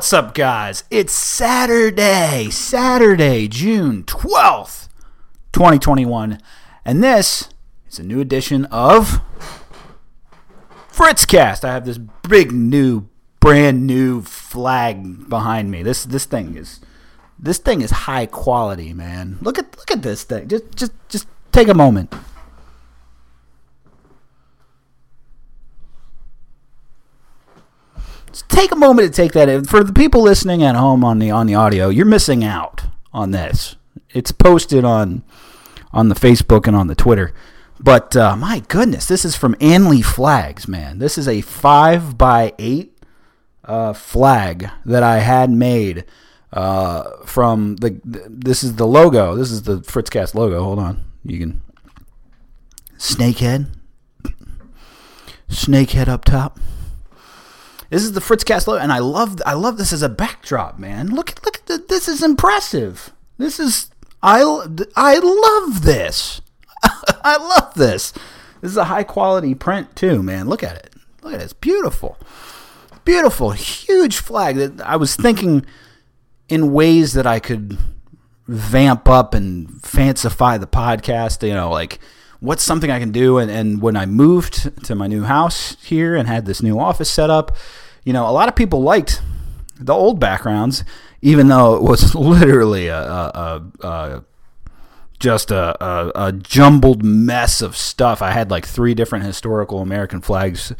What's up, guys? It's Saturday, Saturday, June 12th, 2021, and this is a new edition of Fritzcast. I have this big new, brand new flag behind me. This this thing is this thing is high quality, man. Look at look at this thing. Just just just take a moment. Take a moment to take that in. For the people listening at home on the on the audio, you're missing out on this. It's posted on on the Facebook and on the Twitter. But uh, my goodness, this is from Anley Flags, man. This is a five by eight uh, flag that I had made uh, from the. This is the logo. This is the Fritzcast logo. Hold on, you can. Snakehead. Snakehead up top. This is the Fritzcast logo, and I love I love this as a backdrop, man. Look look at the, this is impressive. This is I I love this. I love this. This is a high quality print too, man. Look at it. Look at it. It's beautiful. Beautiful, huge flag that I was thinking in ways that I could vamp up and fancify the podcast, you know, like what's something I can do and, and when I moved to my new house here and had this new office set up, you know, a lot of people liked the old backgrounds, even though it was literally a, a, a, a just a, a, a jumbled mess of stuff. I had like three different historical American flags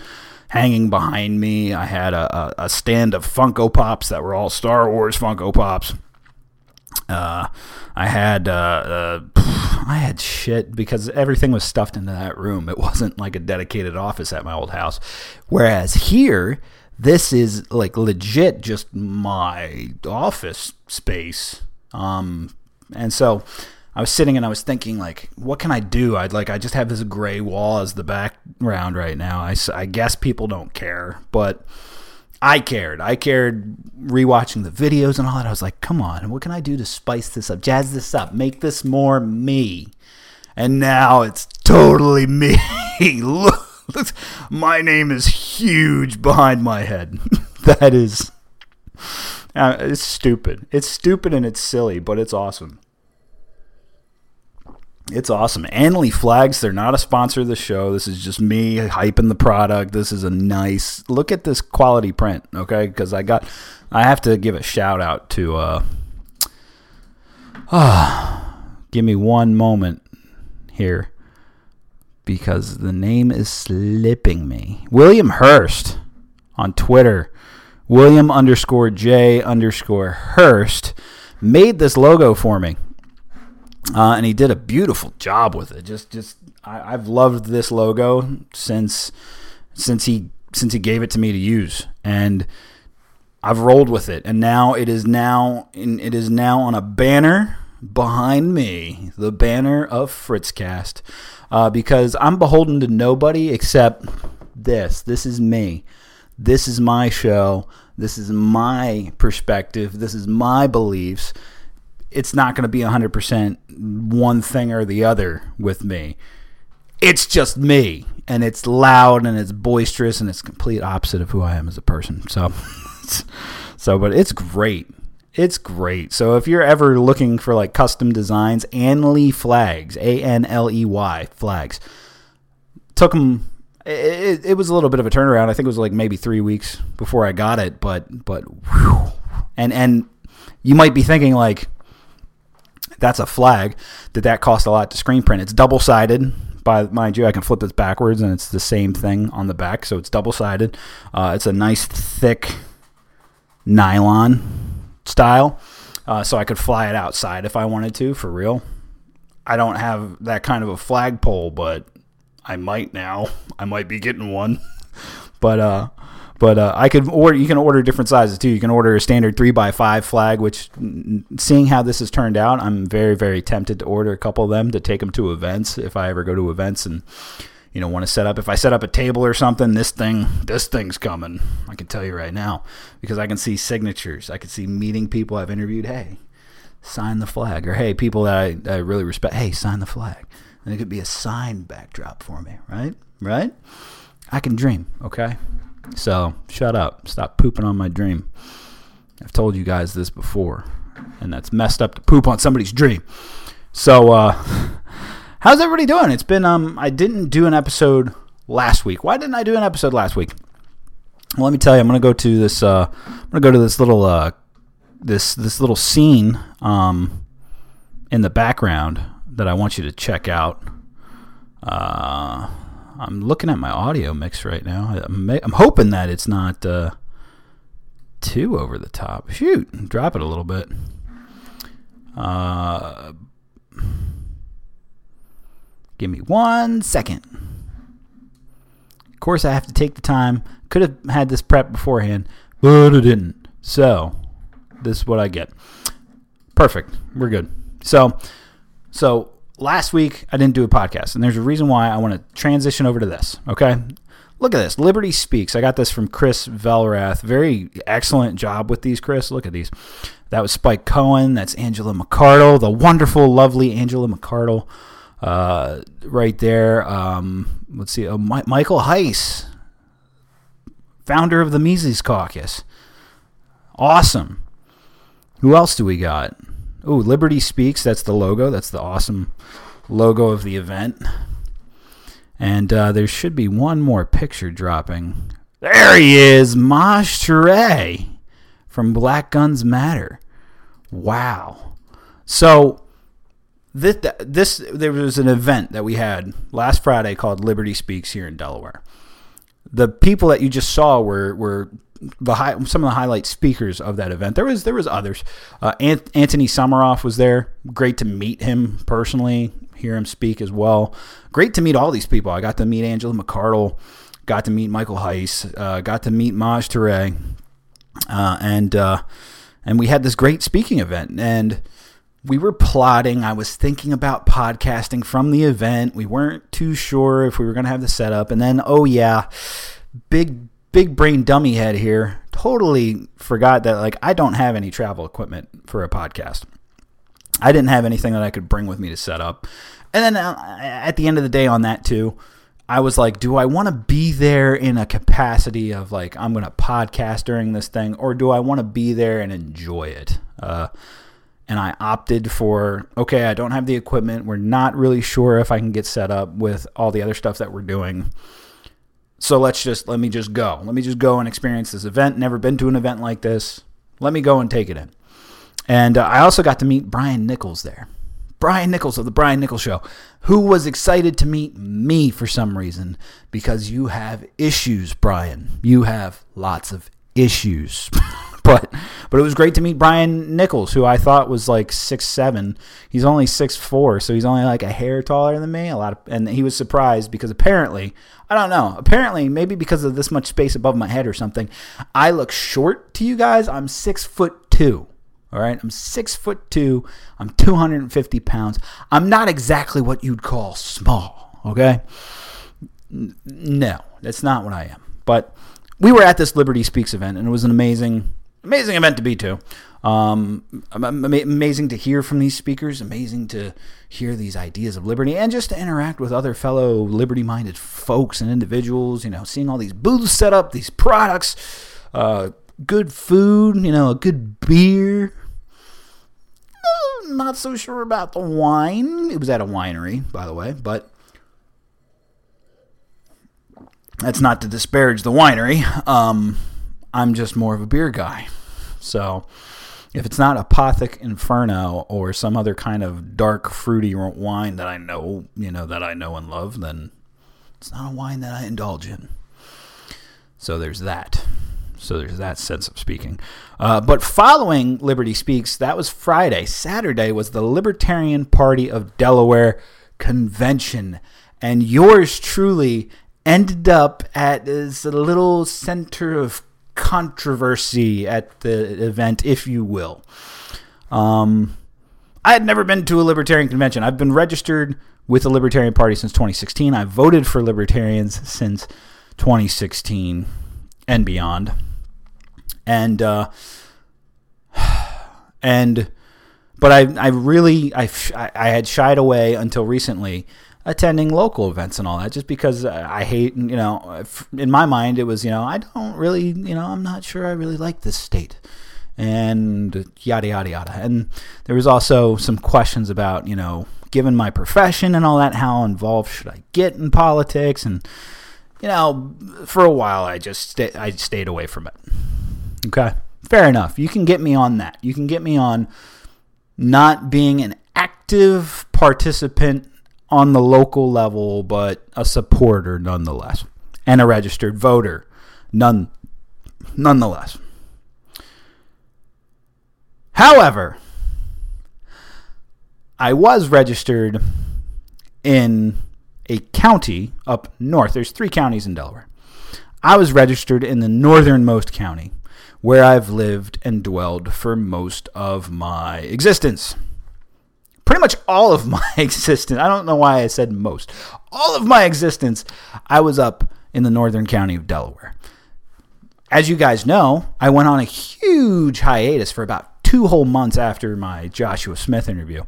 hanging behind me. I had a, a, stand of Funko Pops that were all Star Wars Funko Pops. Uh, I had uh, uh, I had shit because everything was stuffed into that room. It wasn't like a dedicated office at my old house. Whereas here, this is like legit just my office space. Um, and so I was sitting and I was thinking like, what can I do? I'd like I just have this gray wall as the background right now. I guess people don't care, but I cared. I cared rewatching the videos and all that. I was like, come on, what can I do to spice this up, jazz this up, make this more me? And now it's totally me. Look, my name is huge behind my head. that is, uh, it's stupid. It's stupid and it's silly, but it's awesome. It's awesome. Anley Flags, they're not a sponsor of the show. This is just me hyping the product. This is a nice look at this quality print, okay? Because I got I have to give a shout out to uh ah give me one moment here because the name is slipping me. William Hurst on Twitter. William underscore J underscore Hurst made this logo for me uh, and he did a beautiful job with it. Just, just I, I've loved this logo since since he since he gave it to me to use, and I've rolled with it. And now it is now in, it is now on a banner behind me, the banner of Fritzcast, uh, because I'm beholden to nobody except this. This is me. This is my show. This is my perspective. This is my beliefs it's not going to be 100% one thing or the other with me. It's just me, and it's loud and it's boisterous and it's complete opposite of who I am as a person. So, so, but it's great. It's great. So if you're ever looking for like custom designs, Anley flags, A N L E Y flags, took them. It, it was a little bit of a turnaround. I think it was like maybe three weeks before I got it, but but whew, and and you might be thinking like, that's a flag. Did that cost a lot to screen print? It's double sided. By mind you, I can flip this backwards, and it's the same thing on the back, so it's double sided. Uh, it's a nice thick nylon style, uh, so I could fly it outside if I wanted to, for real. I don't have that kind of a flagpole, but I might now. I might be getting one. but uh, but uh, I could order. You can order different sizes too. You can order a standard three by five flag. Which, seeing how this has turned out, I'm very very tempted to order a couple of them to take them to events if I ever go to events and you know want to set up. If I set up a table or something, this thing this thing's coming. I can tell you right now because I can see signatures. I can see meeting people I've interviewed. Hey, sign the flag, or hey, people that I, I really respect. Hey, sign the flag. And it could be a signed backdrop for me, right? Right? I can dream, okay? So shut up. Stop pooping on my dream. I've told you guys this before, and that's messed up to poop on somebody's dream. So, uh, how's everybody doing? It's been um, I didn't do an episode last week. Why didn't I do an episode last week? Well, let me tell you. I'm gonna go to this. Uh, I'm gonna go to this little uh, this this little scene um, in the background that I want you to check out. Uh, I'm looking at my audio mix right now. I'm, I'm hoping that it's not uh, too over the top. Shoot, drop it a little bit. Uh, give me one second. Of course, I have to take the time. Could have had this prep beforehand, but I didn't. So, this is what I get. Perfect. We're good. So, so last week I didn't do a podcast, and there's a reason why I want to transition over to this. Okay, look at this. Liberty Speaks. I got this from Chris Velrath. Very excellent job with these, Chris. Look at these. That was Spike Cohen. That's Angela McArdle, the wonderful, lovely Angela McArdle, uh, right there. Um, let's see. Oh, My- Michael Heise, founder of the Mises Caucus. Awesome. Who else do we got? Oh, Liberty Speaks. That's the logo. That's the awesome logo of the event. And uh, there should be one more picture dropping. There he is, Maj Toure from Black Guns Matter. Wow. So this, this there was an event that we had last Friday called Liberty Speaks here in Delaware. The people that you just saw were were the high, some of the highlight speakers of that event. There was there was others. Uh, Ant- Anthony Samaroff was there. Great to meet him personally, hear him speak as well. Great to meet all these people. I got to meet Angela McArdle, got to meet Michael Heise, uh, got to meet Maj Toure, uh, and uh, and we had this great speaking event and. We were plotting. I was thinking about podcasting from the event. We weren't too sure if we were going to have the setup. And then, oh, yeah, big big brain dummy head here totally forgot that like I don't have any travel equipment for a podcast. I didn't have anything that I could bring with me to set up. And then uh, at the end of the day on that too, I was like, do I want to be there in a capacity of like I'm going to podcast during this thing or do I want to be there and enjoy it? Uh, and I opted for okay, I don't have the equipment. We're not really sure if I can get set up with all the other stuff that we're doing. So let's just let me just go. Let me just go and experience this event. Never been to an event like this. Let me go and take it in. And uh, I also got to meet Brian Nichols there. Brian Nichols of the Brian Nichols Show, who was excited to meet me for some reason because you have issues, Brian. You have lots of issues. but but it was great to meet Brian Nichols, who I thought was like six seven. He's only six four, so he's only like a hair taller than me. A lot of, and he was surprised because apparently I don't know. Apparently, maybe because of this much space above my head or something, I look short to you guys. I'm six foot two. All right, I'm six foot two. I'm 250 pounds. I'm not exactly what you'd call small. Okay, no, that's not what I am. But we were at this Liberty Speaks event, and it was an amazing amazing event to be to. Um, amazing to hear from these speakers, amazing to hear these ideas of liberty, and just to interact with other fellow liberty minded folks and individuals. You know, seeing all these booths set up, these products, uh, good food, you know, a good beer. Uh, not so sure about the wine. It was at a winery, by the way, but that's not to disparage the winery. Um, I'm just more of a beer guy. So, if it's not Apothic Inferno or some other kind of dark fruity wine that I know, you know, that I know and love, then it's not a wine that I indulge in. So there's that. So there's that sense of speaking. Uh, but following Liberty Speaks, that was Friday. Saturday was the Libertarian Party of Delaware convention. And yours truly ended up at this little center of controversy at the event, if you will. Um, I had never been to a libertarian convention. I've been registered with the Libertarian Party since 2016. I voted for libertarians since 2016 and beyond. And uh, and but I I really I I had shied away until recently attending local events and all that just because I hate, you know, in my mind it was, you know, I don't really, you know, I'm not sure I really like this state and yada, yada, yada. And there was also some questions about, you know, given my profession and all that, how involved should I get in politics? And, you know, for a while I just I stayed away from it. Okay. Fair enough. You can get me on that. You can get me on not being an active participant on the local level, but a supporter nonetheless, and a registered voter none, nonetheless. However, I was registered in a county up north. There's three counties in Delaware. I was registered in the northernmost county where I've lived and dwelled for most of my existence pretty much all of my existence. I don't know why I said most. All of my existence, I was up in the northern county of Delaware. As you guys know, I went on a huge hiatus for about two whole months after my Joshua Smith interview.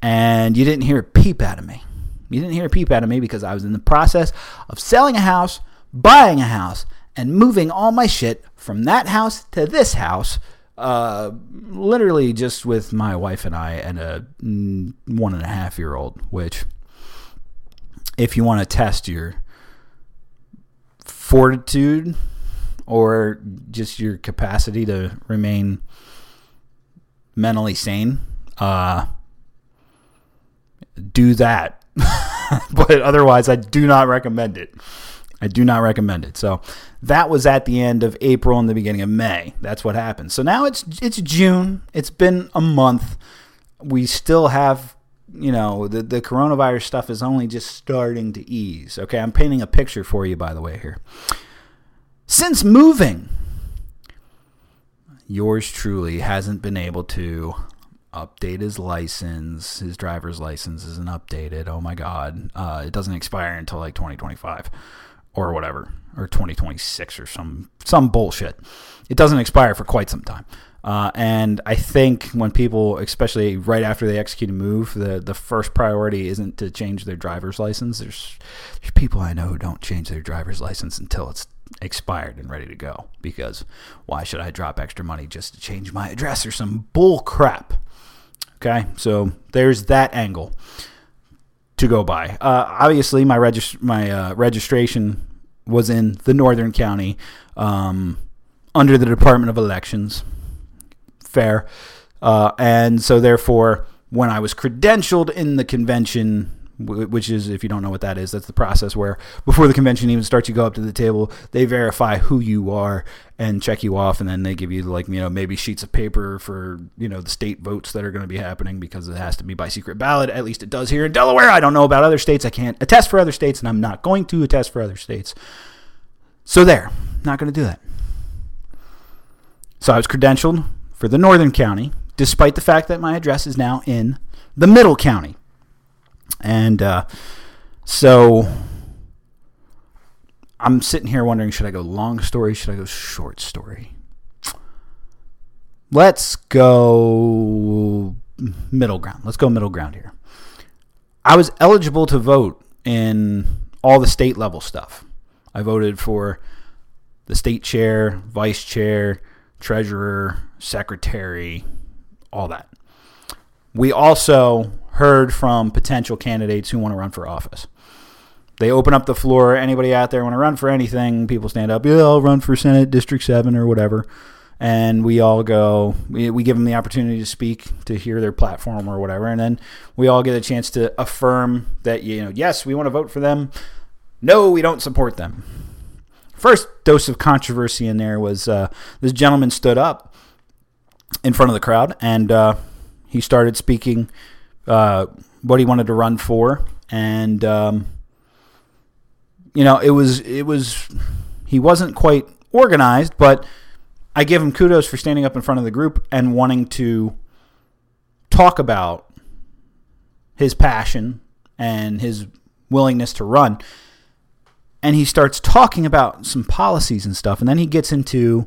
And you didn't hear a peep out of me. You didn't hear a peep out of me because I was in the process of selling a house, buying a house, and moving all my shit from that house to this house uh, literally just with my wife and I and a one and a half year old, which, if you want to test your fortitude or just your capacity to remain mentally sane, uh, do that. but otherwise, I do not recommend it. I do not recommend it. So that was at the end of April and the beginning of May. That's what happened. So now it's it's June. It's been a month. We still have you know the the coronavirus stuff is only just starting to ease. Okay, I'm painting a picture for you by the way here. Since moving, yours truly hasn't been able to update his license. His driver's license isn't updated. Oh my god, uh, it doesn't expire until like 2025 or whatever, or 2026 or some some bullshit. It doesn't expire for quite some time. Uh, and I think when people, especially right after they execute a move, the, the first priority isn't to change their driver's license. There's there's people I know who don't change their driver's license until it's expired and ready to go. Because why should I drop extra money just to change my address or some bull crap? Okay, so there's that angle to go by. Uh, obviously, my regist- my uh, registration was in the Northern County um, under the Department of Elections. Fair, uh, and so therefore, when I was credentialed in the convention which is, if you don't know what that is, that's the process where before the convention even starts, you go up to the table, they verify who you are and check you off, and then they give you like you know maybe sheets of paper for you know the state votes that are going to be happening because it has to be by secret ballot. At least it does here in Delaware. I don't know about other states. I can't attest for other states, and I'm not going to attest for other states. So there, not going to do that. So I was credentialed for the Northern County, despite the fact that my address is now in the Middle County. And uh, so I'm sitting here wondering should I go long story? Should I go short story? Let's go middle ground. Let's go middle ground here. I was eligible to vote in all the state level stuff. I voted for the state chair, vice chair, treasurer, secretary, all that. We also heard from potential candidates who want to run for office. They open up the floor. Anybody out there want to run for anything? People stand up. Yeah, I'll run for Senate District 7 or whatever. and we all go. We, we give them the opportunity to speak, to hear their platform or whatever, and then we all get a chance to affirm that you know, yes, we want to vote for them. No, we don't support them. First dose of controversy in there was uh, this gentleman stood up in front of the crowd and uh, he started speaking uh, what he wanted to run for, and um, you know it was it was he wasn't quite organized, but I give him kudos for standing up in front of the group and wanting to talk about his passion and his willingness to run. And he starts talking about some policies and stuff, and then he gets into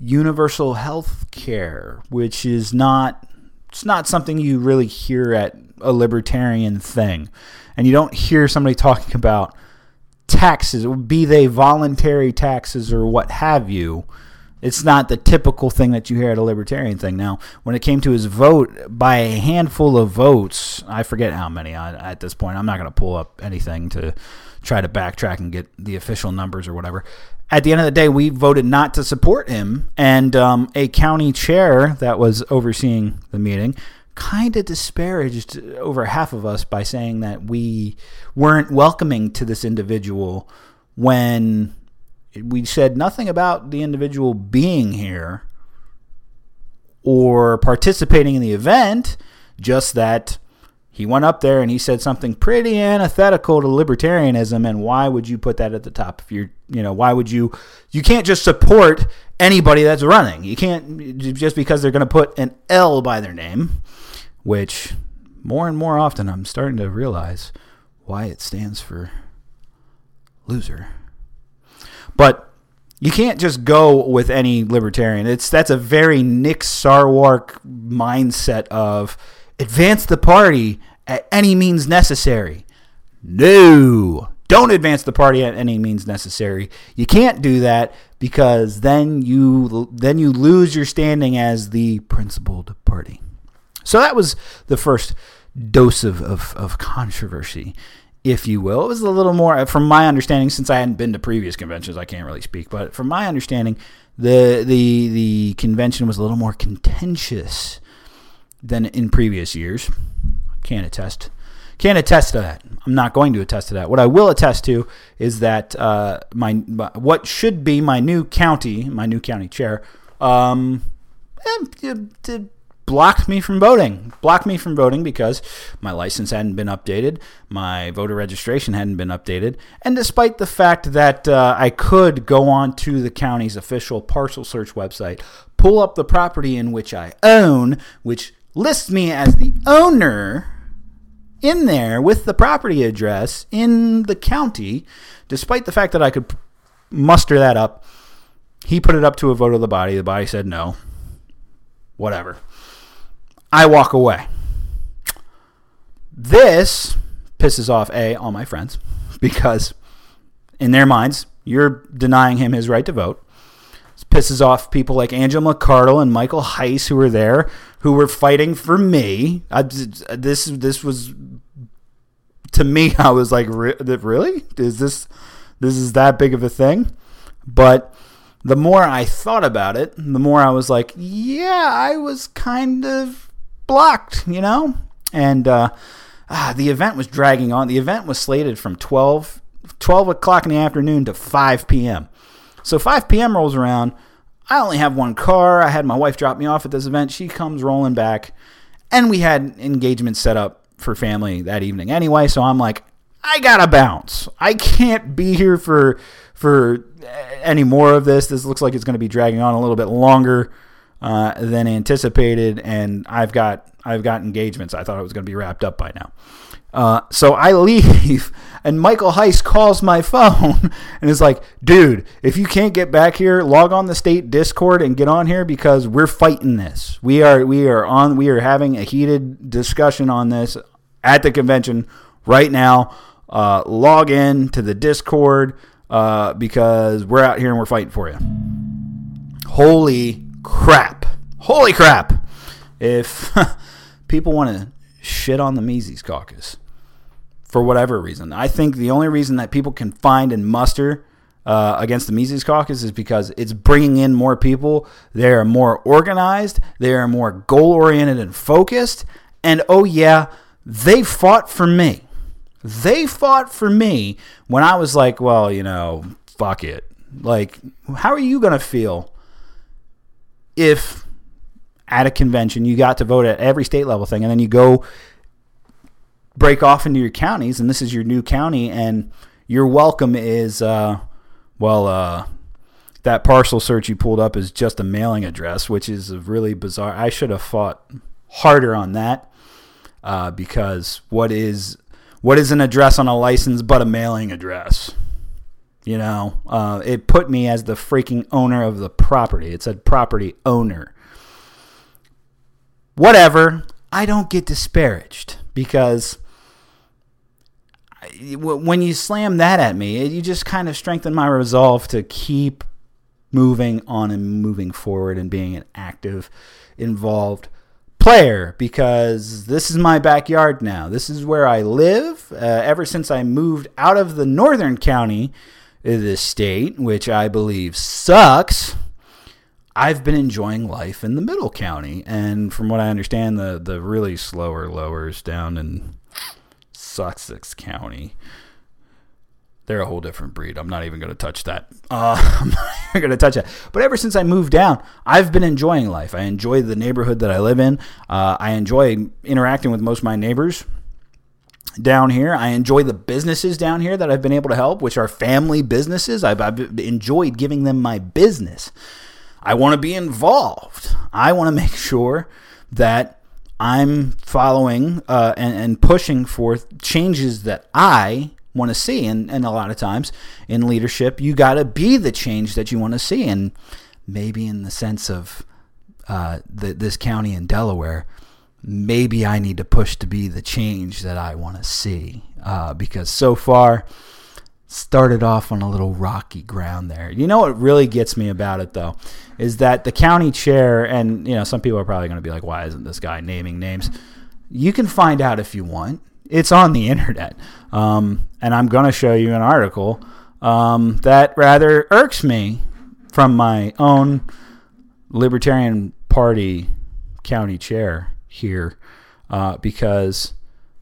universal health care, which is not it's not something you really hear at a libertarian thing. And you don't hear somebody talking about taxes, be they voluntary taxes or what have you. It's not the typical thing that you hear at a libertarian thing. Now, when it came to his vote, by a handful of votes, I forget how many at this point. I'm not going to pull up anything to try to backtrack and get the official numbers or whatever at the end of the day, we voted not to support him, and um, a county chair that was overseeing the meeting kind of disparaged over half of us by saying that we weren't welcoming to this individual when we said nothing about the individual being here or participating in the event, just that he went up there and he said something pretty antithetical to libertarianism and why would you put that at the top if you're you know why would you you can't just support anybody that's running. You can't just because they're going to put an l by their name which more and more often i'm starting to realize why it stands for loser. But you can't just go with any libertarian. It's that's a very nick sarwark mindset of advance the party at any means necessary. No, don't advance the party at any means necessary. You can't do that because then you then you lose your standing as the principled party. So that was the first dose of, of, of controversy, if you will. It was a little more, uh, from my understanding, since I hadn't been to previous conventions, I can't really speak. But from my understanding, the the the convention was a little more contentious than in previous years. Can't attest. Can't attest to that. I'm not going to attest to that. What I will attest to is that uh, my, my, what should be my new county, my new county chair, um, eh, blocked me from voting. Blocked me from voting because my license hadn't been updated, my voter registration hadn't been updated, and despite the fact that uh, I could go on to the county's official parcel search website, pull up the property in which I own, which lists me as the owner in there with the property address in the county, despite the fact that I could muster that up. He put it up to a vote of the body. The body said no. Whatever. I walk away. This pisses off A, all my friends, because in their minds, you're denying him his right to vote. This pisses off people like Angela McArdle and Michael Heise, who were there, who were fighting for me. I, this this was to me. I was like, really? Is this this is that big of a thing? But the more I thought about it, the more I was like, yeah, I was kind of blocked, you know. And uh, ah, the event was dragging on. The event was slated from 12, 12 o'clock in the afternoon to 5 p.m. So 5 p.m. rolls around. I only have one car. I had my wife drop me off at this event. She comes rolling back, and we had engagements set up for family that evening anyway. So I'm like, I gotta bounce. I can't be here for for any more of this. This looks like it's going to be dragging on a little bit longer uh, than anticipated, and I've got I've got engagements. I thought it was going to be wrapped up by now. Uh, so I leave, and Michael Heise calls my phone and is like, dude, if you can't get back here, log on the state Discord and get on here because we're fighting this. We are we are on we are having a heated discussion on this at the convention right now. Uh, log in to the Discord uh, because we're out here and we're fighting for you. Holy crap! Holy crap! If people want to shit on the Mises caucus, for whatever reason. I think the only reason that people can find and muster uh, against the Mises Caucus is because it's bringing in more people. They are more organized. They are more goal oriented and focused. And oh yeah, they fought for me. They fought for me when I was like, well, you know, fuck it. Like, how are you going to feel if at a convention you got to vote at every state level thing and then you go break off into your counties and this is your new county and your welcome is, uh, well, uh, that parcel search you pulled up is just a mailing address, which is really bizarre. I should have fought harder on that uh, because what is what is an address on a license but a mailing address? You know, uh, it put me as the freaking owner of the property. It said property owner. Whatever. I don't get disparaged because when you slam that at me, you just kind of strengthen my resolve to keep moving on and moving forward and being an active, involved player because this is my backyard now. This is where I live. Uh, ever since I moved out of the northern county this state, which I believe sucks, I've been enjoying life in the middle county. And from what I understand, the, the really slower lowers down in Sussex County they're a whole different breed. I'm not even going to touch that. Uh, I'm not going to touch that. But ever since I moved down, I've been enjoying life. I enjoy the neighborhood that I live in. Uh, I enjoy interacting with most of my neighbors down here. I enjoy the businesses down here that I've been able to help, which are family businesses. I've, I've enjoyed giving them my business. I want to be involved. I want to make sure that I'm following uh, and, and pushing for changes that I want to see. And, and a lot of times in leadership, you got to be the change that you want to see. And maybe in the sense of uh, the, this county in Delaware, maybe I need to push to be the change that I want to see. Uh, because so far, started off on a little rocky ground there. You know what really gets me about it though is that the county chair and you know some people are probably going to be like why isn't this guy naming names? You can find out if you want. It's on the internet. Um, and I'm going to show you an article um, that rather irks me from my own Libertarian Party county chair here uh, because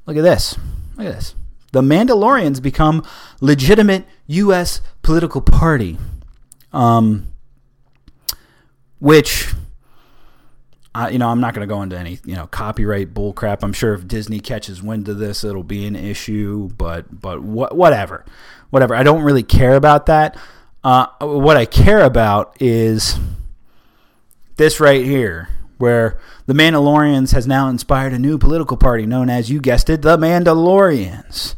look at this. Look at this. The Mandalorians become legitimate U.S. political party, um, which you know, I'm not going to go into any, you know, copyright bullcrap. I'm sure if Disney catches wind of this, it'll be an issue. But, but wh- whatever, whatever. I don't really care about that. Uh, what I care about is this right here, where the Mandalorians has now inspired a new political party known as, you guessed it, the Mandalorians.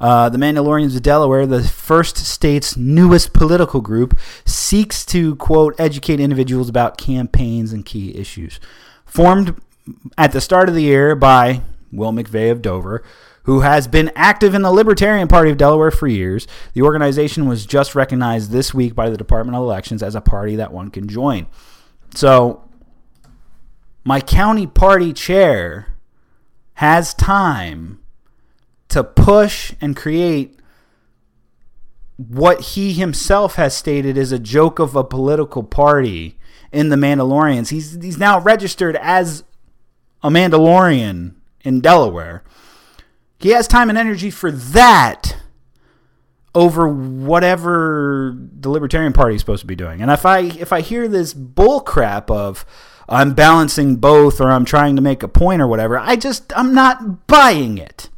Uh, the Mandalorians of Delaware, the first state's newest political group, seeks to, quote, educate individuals about campaigns and key issues. Formed at the start of the year by Will McVeigh of Dover, who has been active in the Libertarian Party of Delaware for years, the organization was just recognized this week by the Department of Elections as a party that one can join. So, my county party chair has time to push and create what he himself has stated is a joke of a political party in the Mandalorians. He's he's now registered as a Mandalorian in Delaware. He has time and energy for that over whatever the Libertarian Party is supposed to be doing. And if I if I hear this bull crap of I'm balancing both or I'm trying to make a point or whatever, I just I'm not buying it.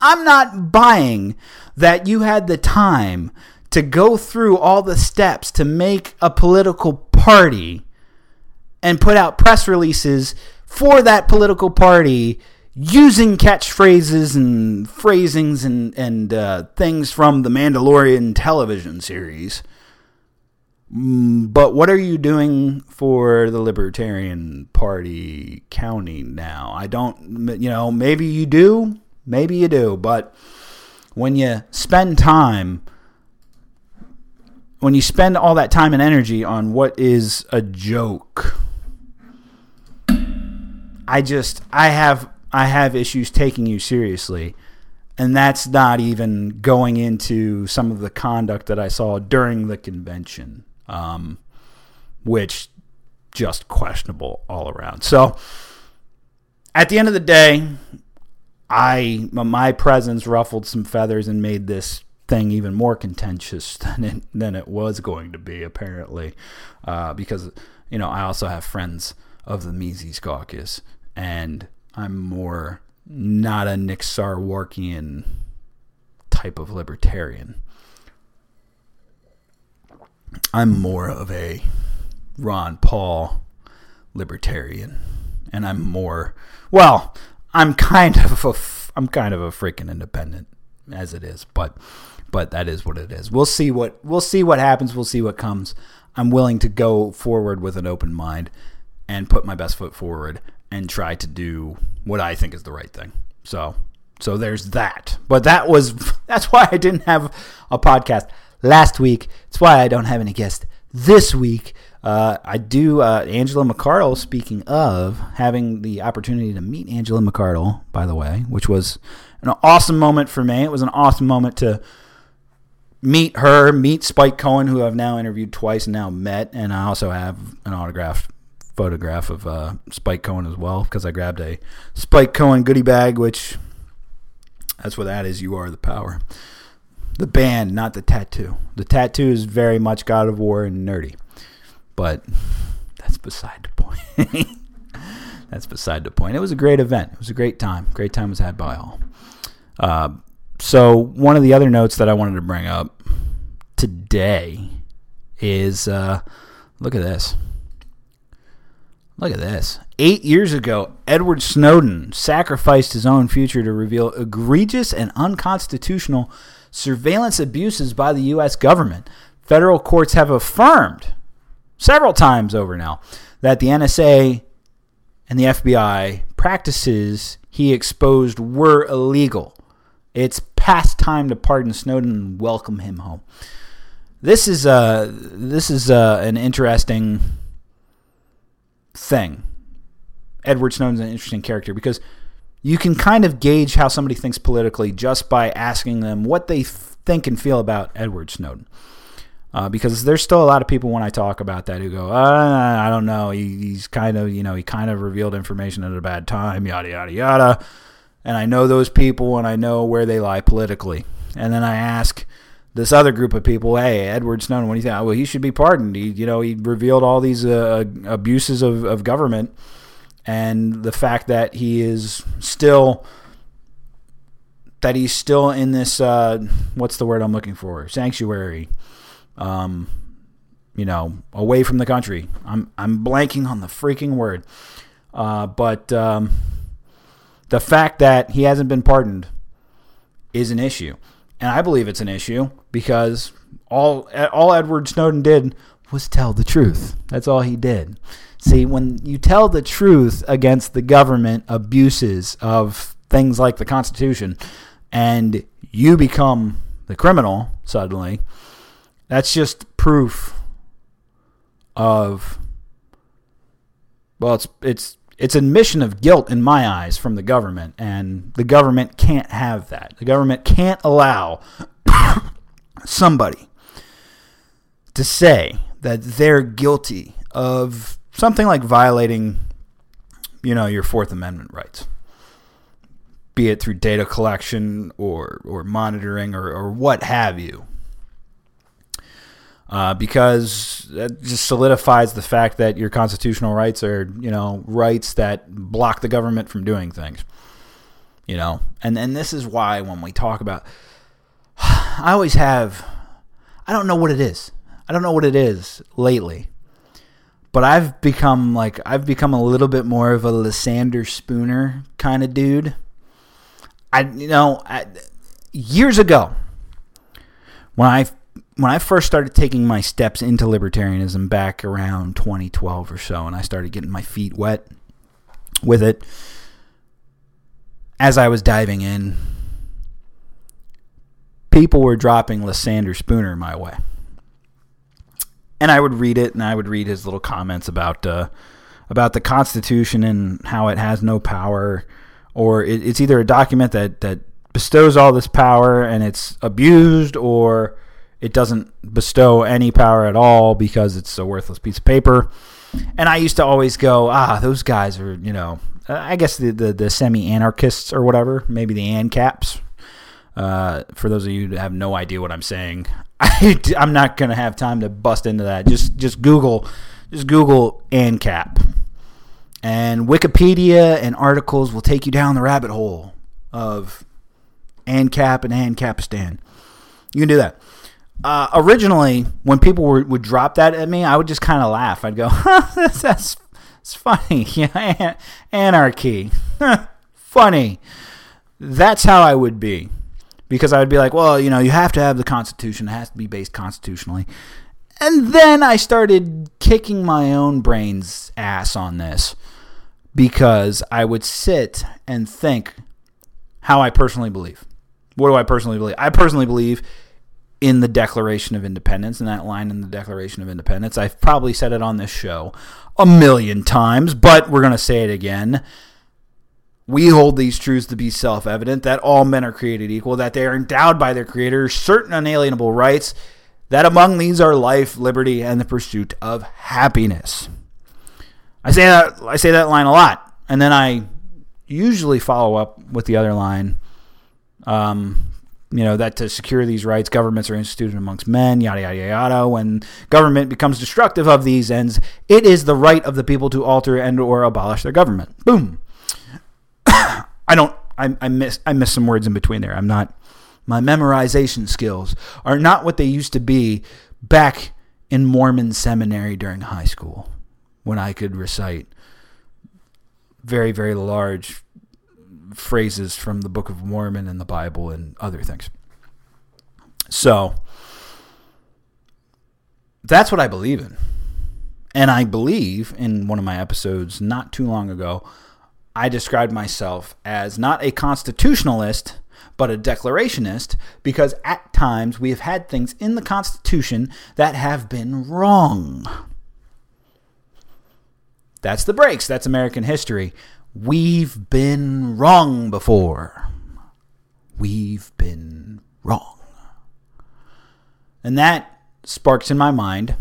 I'm not buying that you had the time to go through all the steps to make a political party and put out press releases for that political party using catchphrases and phrasings and, and uh, things from the Mandalorian television series. Mm, but what are you doing for the Libertarian Party county now? I don't, you know, maybe you do, Maybe you do, but when you spend time when you spend all that time and energy on what is a joke I just I have I have issues taking you seriously and that's not even going into some of the conduct that I saw during the convention, um, which just questionable all around. So, at the end of the day, I my presence ruffled some feathers and made this thing even more contentious than it, than it was going to be apparently, uh, because you know I also have friends of the Mises Caucus, and I'm more not a Nick Sarwarkian type of libertarian. I'm more of a Ron Paul libertarian, and I'm more well. I'm kind of a I'm kind of a freaking independent as it is, but but that is what it is. We'll see what we'll see what happens. We'll see what comes. I'm willing to go forward with an open mind and put my best foot forward and try to do what I think is the right thing. So so there's that. But that was that's why I didn't have a podcast last week. It's why I don't have any guests this week. Uh, I do uh, Angela McArdle. Speaking of having the opportunity to meet Angela McArdle, by the way, which was an awesome moment for me. It was an awesome moment to meet her, meet Spike Cohen, who I've now interviewed twice and now met, and I also have an autographed photograph of uh, Spike Cohen as well because I grabbed a Spike Cohen goodie bag, which that's what that is. You are the power. The band, not the tattoo. The tattoo is very much God of War and nerdy, but that's beside the point. that's beside the point. It was a great event. It was a great time. Great time was had by all. Uh, so one of the other notes that I wanted to bring up today is uh, look at this. Look at this. Eight years ago, Edward Snowden sacrificed his own future to reveal egregious and unconstitutional surveillance abuses by the U.S. government. Federal courts have affirmed several times over now that the NSA and the FBI practices he exposed were illegal. It's past time to pardon Snowden and welcome him home. This is uh, this is uh, an interesting thing. Edward Snowden's an interesting character because you can kind of gauge how somebody thinks politically just by asking them what they think and feel about Edward Snowden. Uh, because there's still a lot of people when I talk about that who go, uh, I don't know, he, he's kind of, you know, he kind of revealed information at a bad time, yada, yada, yada. And I know those people and I know where they lie politically. And then I ask, this other group of people, hey, Edward Snowden, what do you think? Well, he should be pardoned. He, you know, he revealed all these uh, abuses of, of government, and the fact that he is still that he's still in this uh, what's the word I'm looking for sanctuary, um, you know, away from the country. I'm I'm blanking on the freaking word, uh, but um, the fact that he hasn't been pardoned is an issue. And I believe it's an issue because all all Edward Snowden did was tell the truth. That's all he did. See, when you tell the truth against the government abuses of things like the Constitution and you become the criminal suddenly, that's just proof of well, it's it's it's admission of guilt in my eyes from the government, and the government can't have that. The government can't allow somebody to say that they're guilty of something like violating, you know, your Fourth Amendment rights, be it through data collection or or monitoring or, or what have you uh, because that just solidifies the fact that your constitutional rights are, you know, rights that block the government from doing things. You know, and and this is why when we talk about, I always have, I don't know what it is. I don't know what it is lately, but I've become like I've become a little bit more of a Lysander Spooner kind of dude. I you know I, years ago when I when I first started taking my steps into libertarianism back around 2012 or so, and I started getting my feet wet with it, as I was diving in, people were dropping Lysander Spooner my way. And I would read it, and I would read his little comments about uh, about the Constitution and how it has no power, or it, it's either a document that that bestows all this power and it's abused or it doesn't bestow any power at all because it's a worthless piece of paper. And I used to always go, ah, those guys are, you know, I guess the, the, the semi anarchists or whatever, maybe the ANCAPs. Uh, for those of you who have no idea what I'm saying, I, am not going to have time to bust into that. Just just Google, just Google ANCAP. And Wikipedia and articles will take you down the rabbit hole of ANCAP and ANCAPistan. You can do that. Uh, originally, when people were, would drop that at me, I would just kind of laugh. I'd go, that's, that's it's funny. Yeah, anarchy. funny. That's how I would be. Because I would be like, well, you know, you have to have the Constitution. It has to be based constitutionally. And then I started kicking my own brain's ass on this because I would sit and think how I personally believe. What do I personally believe? I personally believe in the Declaration of Independence, and that line in the Declaration of Independence. I've probably said it on this show a million times, but we're going to say it again. We hold these truths to be self evident that all men are created equal, that they are endowed by their Creator certain unalienable rights, that among these are life, liberty, and the pursuit of happiness. I say that I say that line a lot, and then I usually follow up with the other line. Um, you know that to secure these rights, governments are instituted amongst men, yada yada yada. When government becomes destructive of these ends, it is the right of the people to alter and or abolish their government. Boom. I don't. I, I miss. I miss some words in between there. I'm not. My memorization skills are not what they used to be back in Mormon seminary during high school, when I could recite very very large phrases from the Book of Mormon and the Bible and other things. So that's what I believe in. And I believe in one of my episodes not too long ago, I described myself as not a constitutionalist, but a declarationist, because at times we have had things in the Constitution that have been wrong. That's the breaks. That's American history. We've been wrong before. We've been wrong. And that sparks in my mind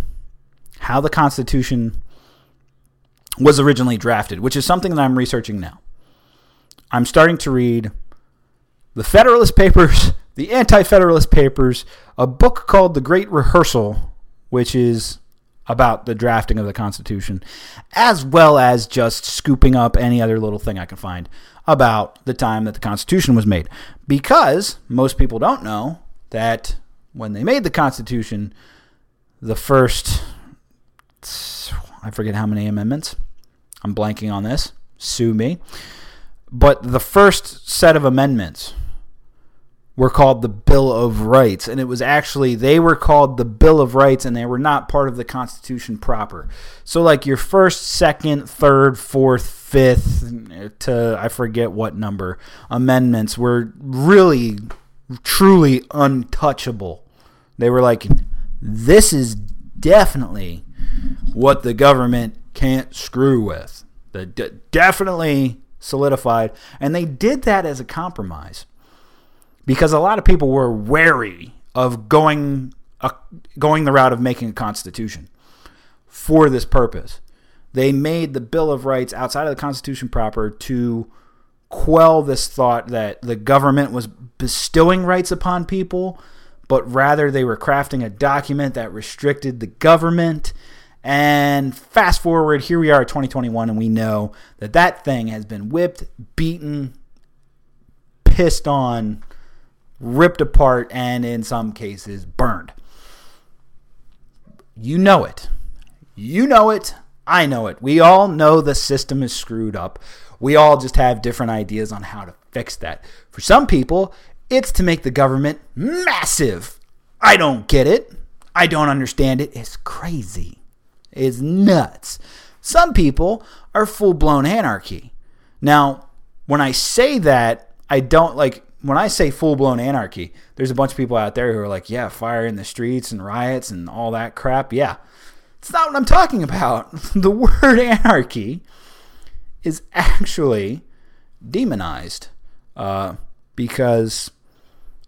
how the Constitution was originally drafted, which is something that I'm researching now. I'm starting to read the Federalist Papers, the Anti Federalist Papers, a book called The Great Rehearsal, which is about the drafting of the Constitution, as well as just scooping up any other little thing I can find about the time that the Constitution was made. Because most people don't know that when they made the Constitution, the first, I forget how many amendments, I'm blanking on this, sue me, but the first set of amendments were called the Bill of Rights. And it was actually, they were called the Bill of Rights and they were not part of the Constitution proper. So, like your first, second, third, fourth, fifth, to I forget what number amendments were really, truly untouchable. They were like, this is definitely what the government can't screw with. The definitely solidified. And they did that as a compromise because a lot of people were wary of going uh, going the route of making a constitution for this purpose. They made the Bill of Rights outside of the Constitution proper to quell this thought that the government was bestowing rights upon people, but rather they were crafting a document that restricted the government. And fast forward, here we are at 2021, and we know that that thing has been whipped, beaten, pissed on, ripped apart, and in some cases burned. You know it. You know it. I know it. We all know the system is screwed up. We all just have different ideas on how to fix that. For some people, it's to make the government massive. I don't get it. I don't understand it. It's crazy. It's nuts. Some people are full blown anarchy. Now, when I say that, I don't like when I say full blown anarchy, there's a bunch of people out there who are like, yeah, fire in the streets and riots and all that crap. Yeah. It's not what I'm talking about. The word anarchy is actually demonized uh, because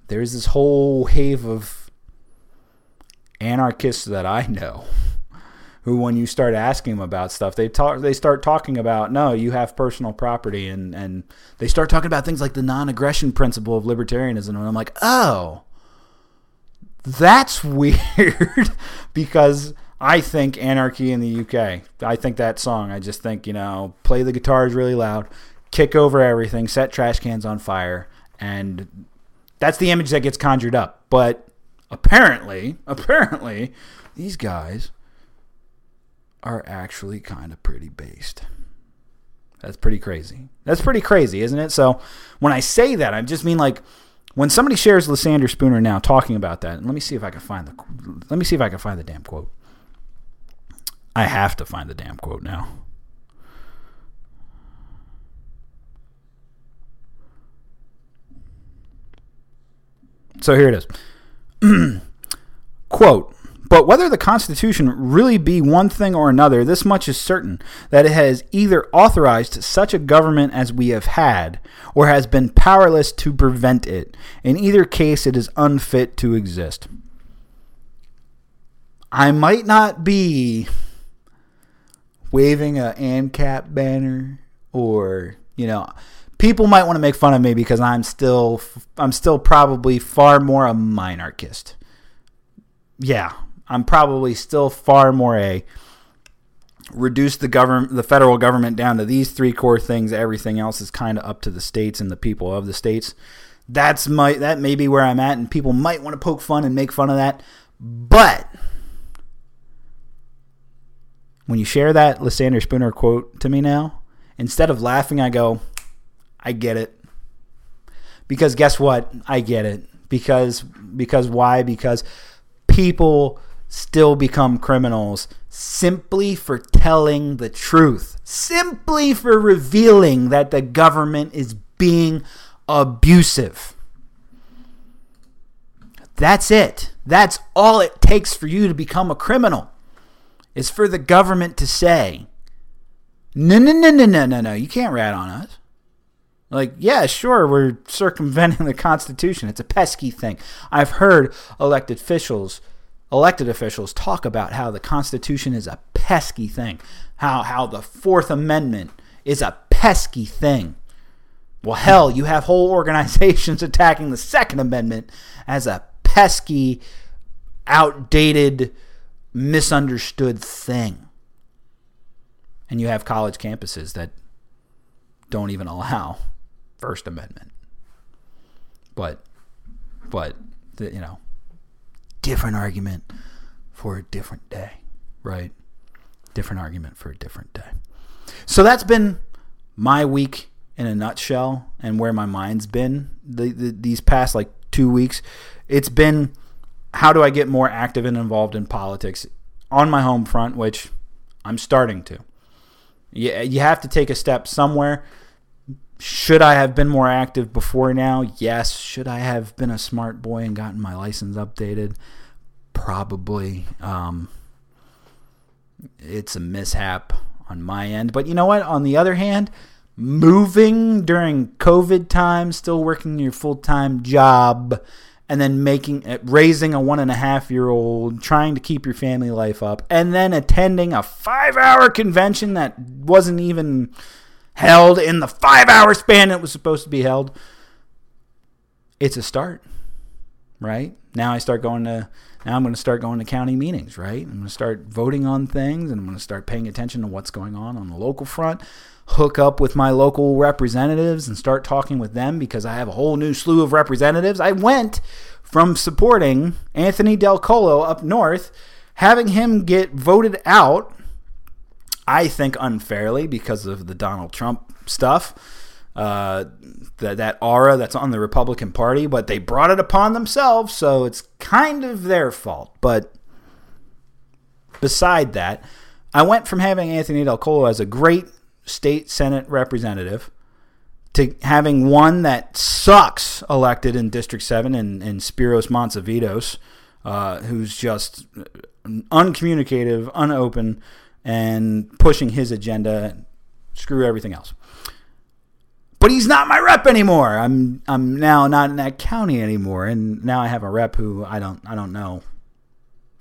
there's this whole wave of anarchists that I know who when you start asking them about stuff they talk they start talking about no you have personal property and and they start talking about things like the non-aggression principle of libertarianism and I'm like oh that's weird because I think anarchy in the UK I think that song I just think you know play the guitars really loud kick over everything set trash cans on fire and that's the image that gets conjured up. But apparently apparently these guys are actually kind of pretty based. That's pretty crazy. That's pretty crazy, isn't it? So when I say that, I just mean like when somebody shares Lysander Spooner now talking about that. And let me see if I can find the let me see if I can find the damn quote. I have to find the damn quote now. So here it is. Quote but whether the Constitution really be one thing or another, this much is certain that it has either authorized such a government as we have had, or has been powerless to prevent it. In either case, it is unfit to exist. I might not be waving a ANCAP banner or, you know, people might want to make fun of me because I'm still I'm still probably far more a minarchist. Yeah, I'm probably still far more a reduce the government the federal government down to these three core things everything else is kind of up to the states and the people of the states. That's my that may be where i'm at and people might want to poke fun and make fun of that but when you share that lysander spooner quote to me now instead of laughing i go i get it. Because guess what? I get it. Because because why? Because people still become criminals simply for telling the truth, simply for revealing that the government is being abusive. That's it. That's all it takes for you to become a criminal. Is for the government to say, no, no, no, no, no, no, no, you can't rat on us. Like, yeah, sure, we're circumventing the Constitution. It's a pesky thing. I've heard elected officials elected officials talk about how the Constitution is a pesky thing, how, how the Fourth Amendment is a pesky thing. Well, hell, you have whole organizations attacking the Second Amendment as a pesky, outdated, misunderstood thing. And you have college campuses that don't even allow First Amendment. But, but, you know, different argument for a different day, right? Different argument for a different day. So that's been my week in a nutshell and where my mind's been the, the, these past like two weeks. It's been how do I get more active and involved in politics on my home front, which I'm starting to. You, you have to take a step somewhere. Should I have been more active before now? Yes. Should I have been a smart boy and gotten my license updated? Probably. Um, it's a mishap on my end. But you know what? On the other hand, moving during COVID time, still working your full time job, and then making uh, raising a one and a half year old, trying to keep your family life up, and then attending a five hour convention that wasn't even held in the five hour span it was supposed to be held. It's a start, right? Now I start going to now I'm going to start going to county meetings, right? I'm going to start voting on things and I'm going to start paying attention to what's going on on the local front. Hook up with my local representatives and start talking with them because I have a whole new slew of representatives. I went from supporting Anthony Delcollo up north, having him get voted out, I think unfairly because of the Donald Trump stuff uh, that that aura that's on the Republican Party, but they brought it upon themselves, so it's kind of their fault. But beside that, I went from having Anthony Delcollo as a great state Senate representative to having one that sucks elected in District 7 in, Spiros Mantzavinos, uh, who's just uncommunicative, unopen, and pushing his agenda. Screw everything else but he's not my rep anymore. I'm I'm now not in that county anymore, and now I have a rep who I don't I don't know.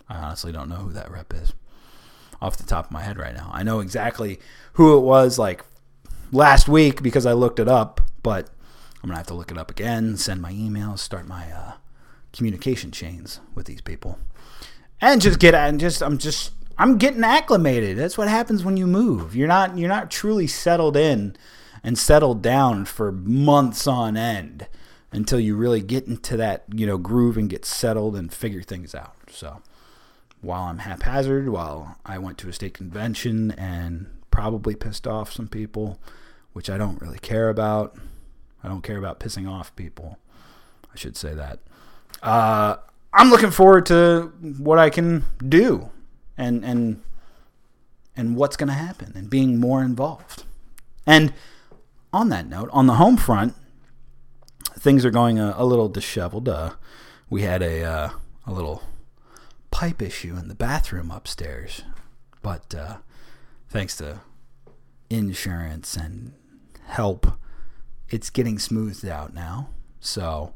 I honestly don't know who that rep is off the top of my head right now. I know exactly who it was like last week because I looked it up, but I'm gonna have to look it up again, send my emails, start my uh, communication chains with these people, and just get and just I'm just I'm getting acclimated. That's what happens when you move. You're not you're not truly settled in and settled down for months on end until you really get into that you know groove and get settled and figure things out. So while I'm haphazard, while I went to a state convention and probably pissed off some people, which I don't really care about. I don't care about pissing off people. I should say that. Uh, I'm looking forward to what I can do and and and what's going to happen and being more involved. And on that note, on the home front, things are going a, a little disheveled. Uh, we had a uh, a little pipe issue in the bathroom upstairs, but uh, thanks to insurance and help, it's getting smoothed out now. So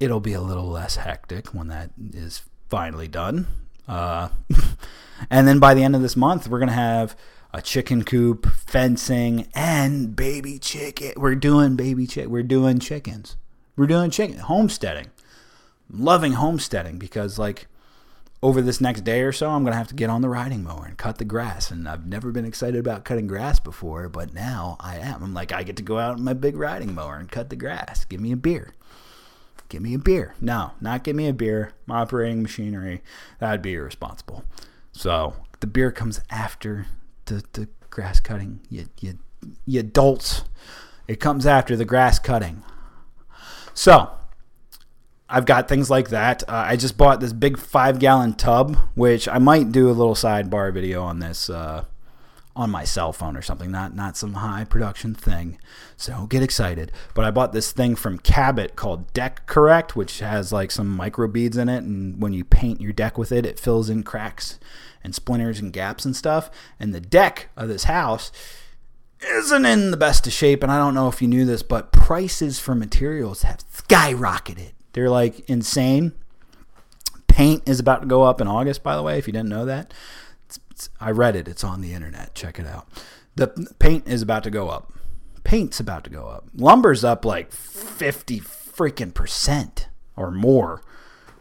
it'll be a little less hectic when that is finally done. Uh, and then by the end of this month, we're gonna have a chicken coop, fencing, and baby chicken. We're doing baby chick. We're doing chickens. We're doing chicken homesteading. loving homesteading because like over this next day or so, I'm gonna have to get on the riding mower and cut the grass. And I've never been excited about cutting grass before, but now I am. I'm like, I get to go out on my big riding mower and cut the grass. Give me a beer. Give me a beer. No, not give me a beer. Operating machinery. That'd be irresponsible. So the beer comes after the, the grass cutting. You, you, you adults. It comes after the grass cutting. So I've got things like that. Uh, I just bought this big five gallon tub, which I might do a little sidebar video on this uh, on my cell phone or something. Not not some high production thing. So don't get excited. But I bought this thing from Cabot called Deck Correct, which has like some micro beads in it, and when you paint your deck with it, it fills in cracks and splinters and gaps and stuff. And the deck of this house isn't in the best of shape. And I don't know if you knew this, but prices for materials have skyrocketed they're like insane. Paint is about to go up in August, by the way, if you didn't know that. It's, I read it. It's on the internet. Check it out. The paint is about to go up. Paint's about to go up. Lumber's up like 50 freaking percent or more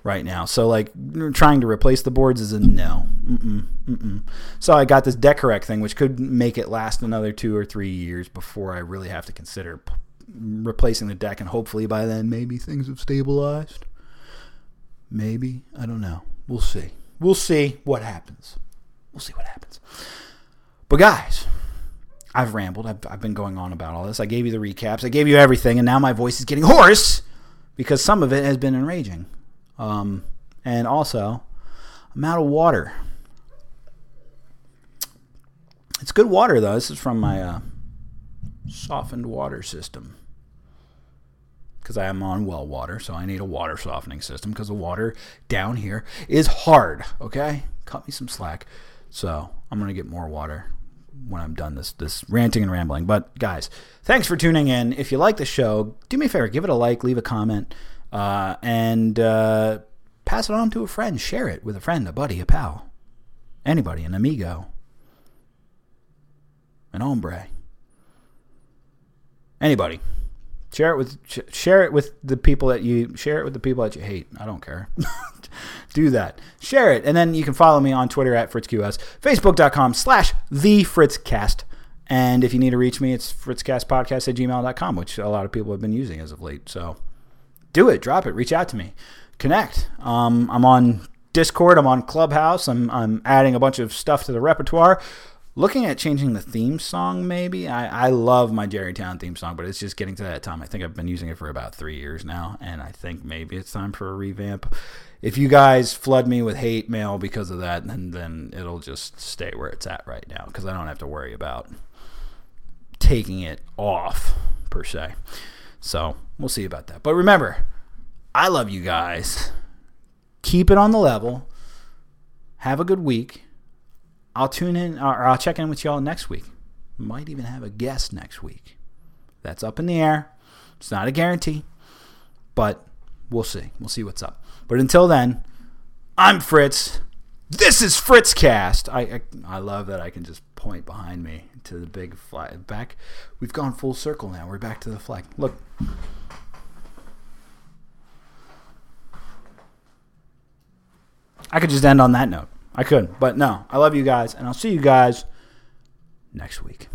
right now. So like trying to replace the boards is a no. Mm-mm, mm-mm. So I got this Deck Correct thing, which could make it last another two or three years before I really have to consider replacing the deck, and hopefully by then maybe things have stabilized. Maybe I don't know. We'll see. We'll see what happens. We'll see what happens. But guys, I've rambled. I've, I've been going on about all this. I gave you the recaps. I gave you everything, and now my voice is getting hoarse because some of it has been enraging. Um, and also, I'm out of water. It's good water though. This is from my uh, softened water system because I am on well water, so I need a water softening system because the water down here is hard. Okay, cut me some slack. So I'm gonna get more water when I'm done this this ranting and rambling. But guys, thanks for tuning in. If you like the show, do me a favor, give it a like, leave a comment, uh, and uh, pass it on to a friend. Share it with a friend, a buddy, a pal, anybody, an amigo, an hombre anybody. Share it with share it with the people that you share it with the people that you hate. I don't care. Do that. Share it, and then you can follow me on Twitter at FritzQS, Facebook.com slash the FritzCast. And if you need to reach me, it's fritzcastpodcast at gmail.com, which a lot of people have been using as of late. So do it, drop it, reach out to me, connect. Um, I'm on Discord, I'm on Clubhouse, I'm, I'm adding a bunch of stuff to the repertoire looking at changing the theme song maybe. I, I love my jerrytown theme song but it's just getting to that time. I think i've been using it for about three years now and i think maybe it's time for a revamp. If you guys flood me with hate mail because of that then then it'll just stay where it's at right now because i don't have to worry about taking it off per se. So we'll see about that. But remember i love you guys. Keep it on the level. Have a good week I'll tune in or I'll check in with y'all next week. Might even have a guest next week. That's up in the air. It's not a guarantee, but we'll see. We'll see what's up. But until then, I'm Fritz. This is Fritzcast. I, I I love that I can just point behind me to the big flag. Back, we've gone full circle now. We're back to the flag. Look. I could just end on that note. I could, but no. I love you guys, and I'll see you guys next week.